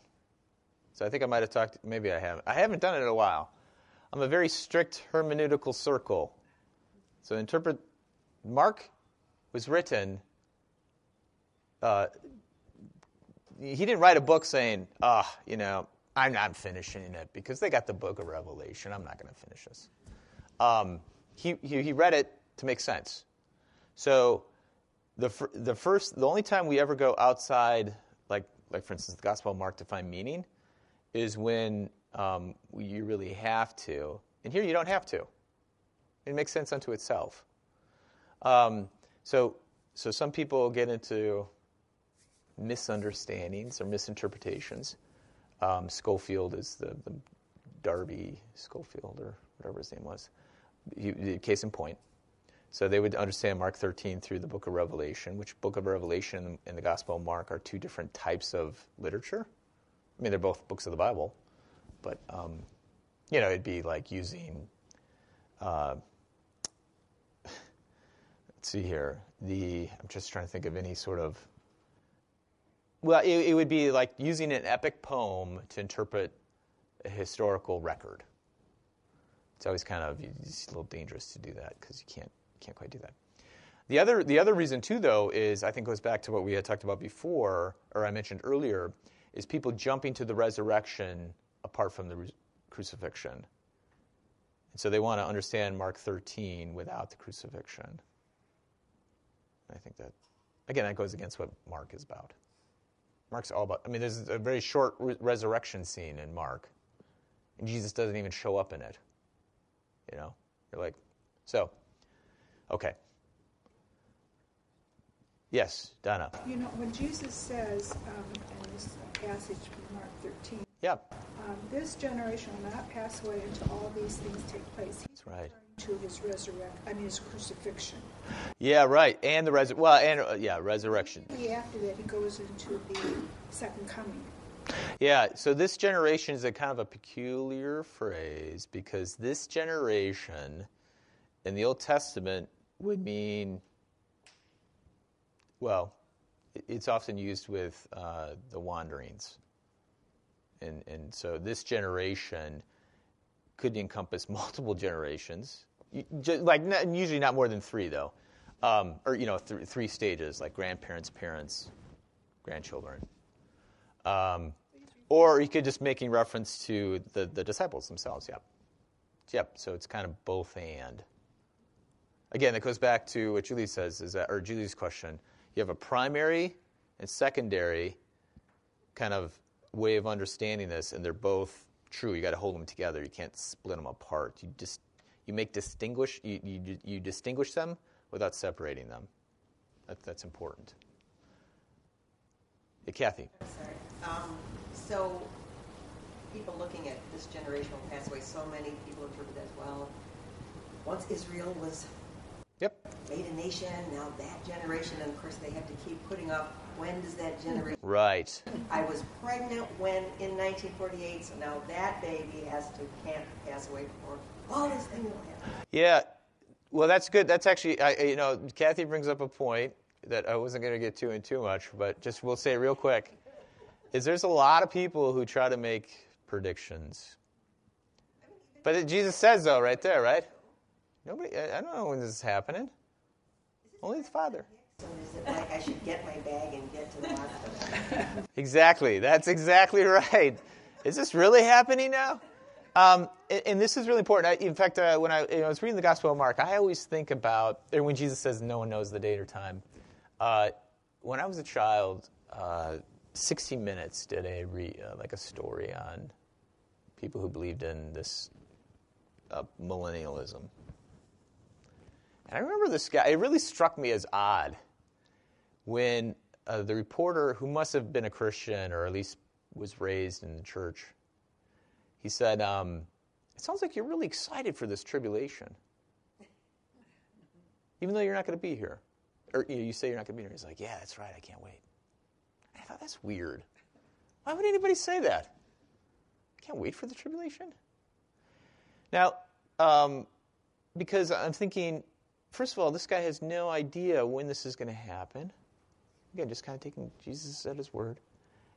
So I think I might have talked, maybe I haven't. I haven't done it in a while. I'm a very strict hermeneutical circle. So interpret Mark was written. Uh, he didn't write a book saying, "Ah, you know, I'm not finishing it because they got the Book of Revelation. I'm not going to finish this." Um, he, he he read it to make sense. So the fir- the first the only time we ever go outside, like like for instance, the Gospel of Mark to find meaning, is when um, you really have to. And here you don't have to. It makes sense unto itself. Um, so, so some people get into misunderstandings or misinterpretations. Um, Scofield is the, the Darby Scofield or whatever his name was. He, case in point. So they would understand Mark 13 through the book of Revelation, which book of Revelation and the Gospel of Mark are two different types of literature. I mean, they're both books of the Bible, but um, you know, it'd be like using. Uh, let's see here. The I'm just trying to think of any sort of. Well, it, it would be like using an epic poem to interpret a historical record. It's always kind of it's a little dangerous to do that because you can't can't quite do that. The other the other reason too, though, is I think goes back to what we had talked about before, or I mentioned earlier, is people jumping to the resurrection apart from the re- crucifixion. And so they want to understand Mark 13 without the crucifixion. I think that, again, that goes against what Mark is about. Mark's all about, I mean, there's a very short re- resurrection scene in Mark, and Jesus doesn't even show up in it. You know? You're like, so, okay. Yes, Donna. You know, when Jesus says um, in this passage from Mark 13, Yeah, um, this generation will not pass away until all these things take place. He's That's right. To his resurrection, I mean his crucifixion. yeah, right. And the res, well, and uh, yeah, resurrection. After that, he goes into the second coming. Yeah, so this generation is a kind of a peculiar phrase because this generation in the Old Testament would mean, well, it's often used with uh, the wanderings. And, and so this generation could encompass multiple generations, Like not, usually not more than three, though. Um, or, you know, th- three stages, like grandparents, parents, grandchildren. Um, or you could just making reference to the, the disciples themselves. Yep. Yep. So it's kind of both and. Again, it goes back to what Julie says is that, or Julie's question. You have a primary and secondary kind of way of understanding this, and they're both true. You got to hold them together. You can't split them apart. You just you make distinguish you, you, you distinguish them without separating them. That, that's important. Hey, Kathy. Sorry. Um, so, people looking at this generational pathway. So many people interpret as well. Once Israel was Yep. made a nation, now that generation, and of course they have to keep putting up when does that generation. Right. I was pregnant when in 1948, so now that baby has to can't pass away before all this thing will happen. Yeah. Well, that's good. That's actually, I, you know, Kathy brings up a point that I wasn't going to get to in too much, but just we'll say real quick. Is there's a lot of people who try to make predictions, but Jesus says though, right there, right? Nobody. I, I don't know when this is happening. Only the Father. So is it like I should get my bag and get to the hospital? Exactly. That's exactly right. Is this really happening now? Um, and, and this is really important. I, in fact, uh, when I, you know, I was reading the Gospel of Mark, I always think about, or when Jesus says no one knows the date or time. Uh, when I was a child, uh, 60 Minutes did a re, uh, like a story on people who believed in this uh, millennialism. And I remember this guy. It really struck me as odd when uh, the reporter, who must have been a Christian or at least was raised in the church, he said, um, It sounds like you're really excited for this tribulation, even though you're not going to be here. Or you, know, you say you're not going to be here. He's like, Yeah, that's right. I can't wait. I thought, That's weird. Why would anybody say that? I can't wait for the tribulation? Now, um, because I'm thinking, first of all, this guy has no idea when this is going to happen. Again, just kind of taking Jesus at his word.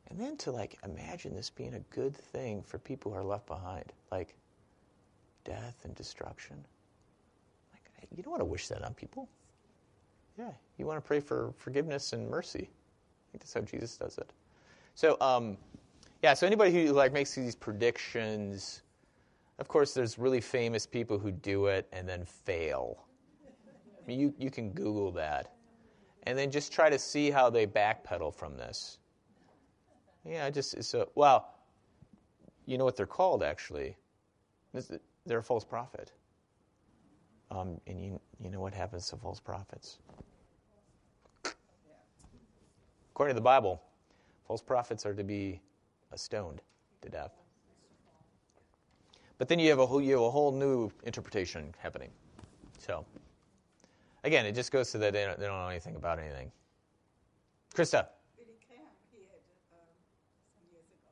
And then to like imagine this being a good thing for people who are left behind. Like death and destruction. Like, you don't want to wish that on people. Yeah, you want to pray for forgiveness and mercy. I think that's how Jesus does it. So, um, yeah. So anybody who like makes these predictions, of course, there's really famous people who do it and then fail. You you can Google that, and then just try to see how they backpedal from this. Yeah, just so well. You know what they're called actually? They're a false prophet. Um, and you you know what happens to false prophets? According to the Bible, false prophets are to be stoned to death. But then you have a whole, you have a whole new interpretation happening. So, again, it just goes to that they don't, they don't know anything about anything. Krista. Billy Graham, he had um, some years ago.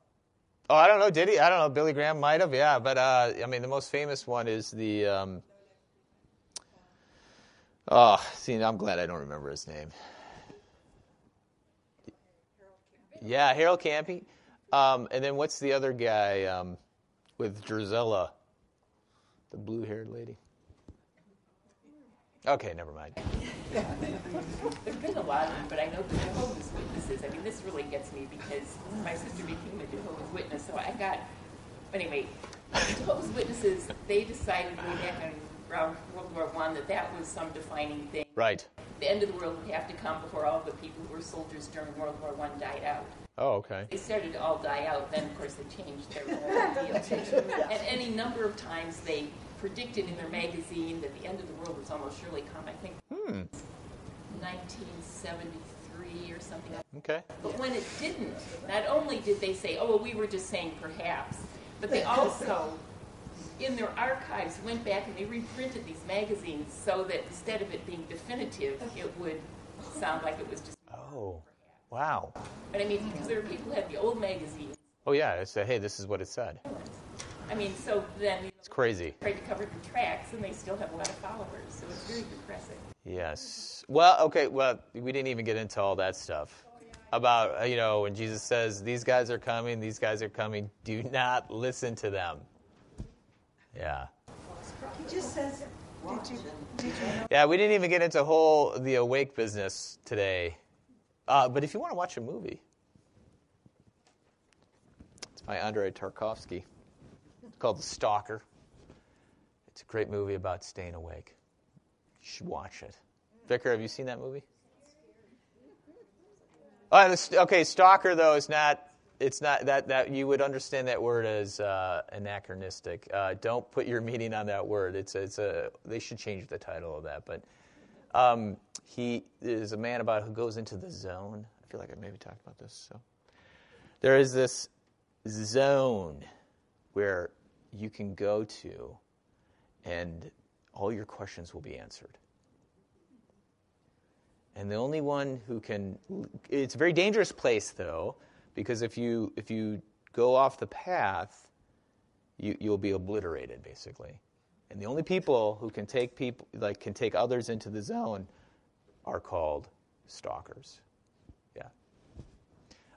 Oh, I don't know. Did he? I don't know. Billy Graham might have. Yeah, but uh, I mean, the most famous one is the. Um, oh, see, I'm glad I don't remember his name. Yeah, Harold Camping. Um, and then what's the other guy um, with Drizella, the blue-haired lady? Okay, never mind. There's been a lot of them, but I know the Jehovah's Witnesses. I mean, this really gets me because my sister became a Jehovah's Witness, so I got. Anyway, the Jehovah's Witnesses they decided way back in around World War One that that was some defining thing. Right. The end of the world would have to come before all the people who were soldiers during World War One died out. Oh, okay. They started to all die out. Then, of course, they changed their whole deal. And any number of times they predicted in their magazine that the end of the world was almost surely come. I think Hmm. 1973 or something. Okay. But when it didn't, not only did they say, "Oh, well, we were just saying perhaps," but they also, in their archives, went back and they reprinted these magazines so that instead of it being definitive, it would sound like it was just. Oh, wow. But I mean, because there are people who had the old magazines. Oh, yeah. It's a, hey, this is what it said. I mean, so then you know, It's crazy. tried to cover the tracks, and they still have a lot of followers. So it's very depressing. Yes. Well, okay. Well, we didn't even get into all that stuff about uh, you know when Jesus says these guys are coming, these guys are coming. Do not listen to them. Yeah. He just says, did you, did you know? Yeah. We didn't even get into whole the awake business today. Uh, but if you want to watch a movie, it's by Andrei Tarkovsky. It's called The Stalker. It's a great movie about staying awake. You should watch it. Vicar, have you seen that movie? Okay, stalker though is not. It's not that that you would understand that word as uh, anachronistic. Uh, don't put your meaning on that word. It's it's a. They should change the title of that. But um, he is a man about who goes into the zone. I feel like I maybe talked about this. So there is this zone where you can go to, and all your questions will be answered. And the only one who can it's a very dangerous place though, because if you if you go off the path, you, you'll be obliterated basically. And the only people who can take people like can take others into the zone are called stalkers. Yeah.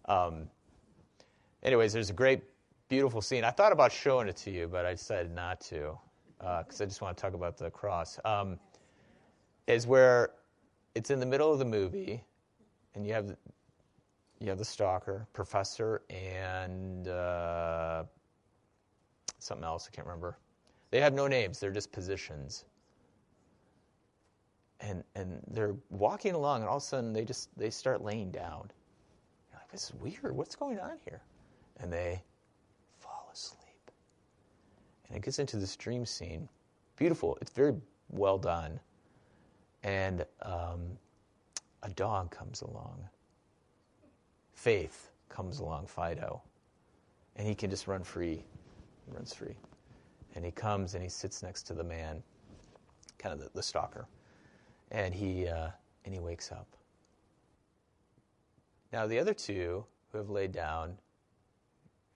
Um, anyways, there's a great, beautiful scene. I thought about showing it to you, but I decided not to because I just want to talk about the cross. Um, is where it's in the middle of the movie, and you have you have the stalker, professor, and uh, something else I can't remember. They have no names; they're just positions. And and they're walking along, and all of a sudden they just they start laying down. You're like, this is weird. What's going on here? And they fall asleep. And it gets into this dream scene. Beautiful. It's very well done and um, a dog comes along. Faith comes along, Fido, and he can just run free. He runs free. And he comes and he sits next to the man, kind of the, the stalker, and he, uh, and he wakes up. Now, the other two who have laid down,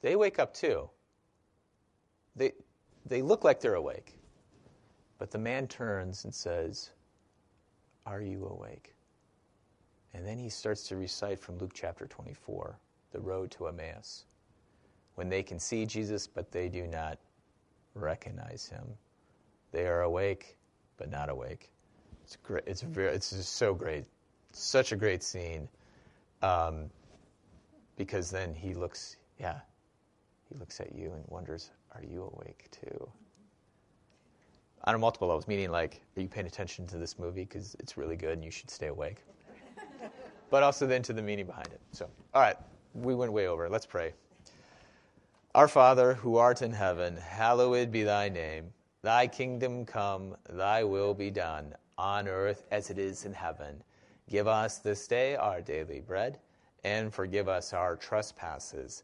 they wake up too. They, they look like they're awake. But the man turns and says, are you awake? And then he starts to recite from Luke chapter 24, the road to Emmaus. When they can see Jesus, but they do not recognize him. They are awake, but not awake. It's great. It's very. It's just so great. Such a great scene. Um, because then he looks, yeah, he looks at you and wonders, are you awake too? On a multiple levels, meaning like, are you paying attention to this movie because it's really good and you should stay awake? but also then to the meaning behind it. So, all right, we went way over. Let's pray. Our Father, who art in heaven, hallowed be thy name. Thy kingdom come, thy will be done, on earth as it is in heaven. Give us this day our daily bread, and forgive us our trespasses,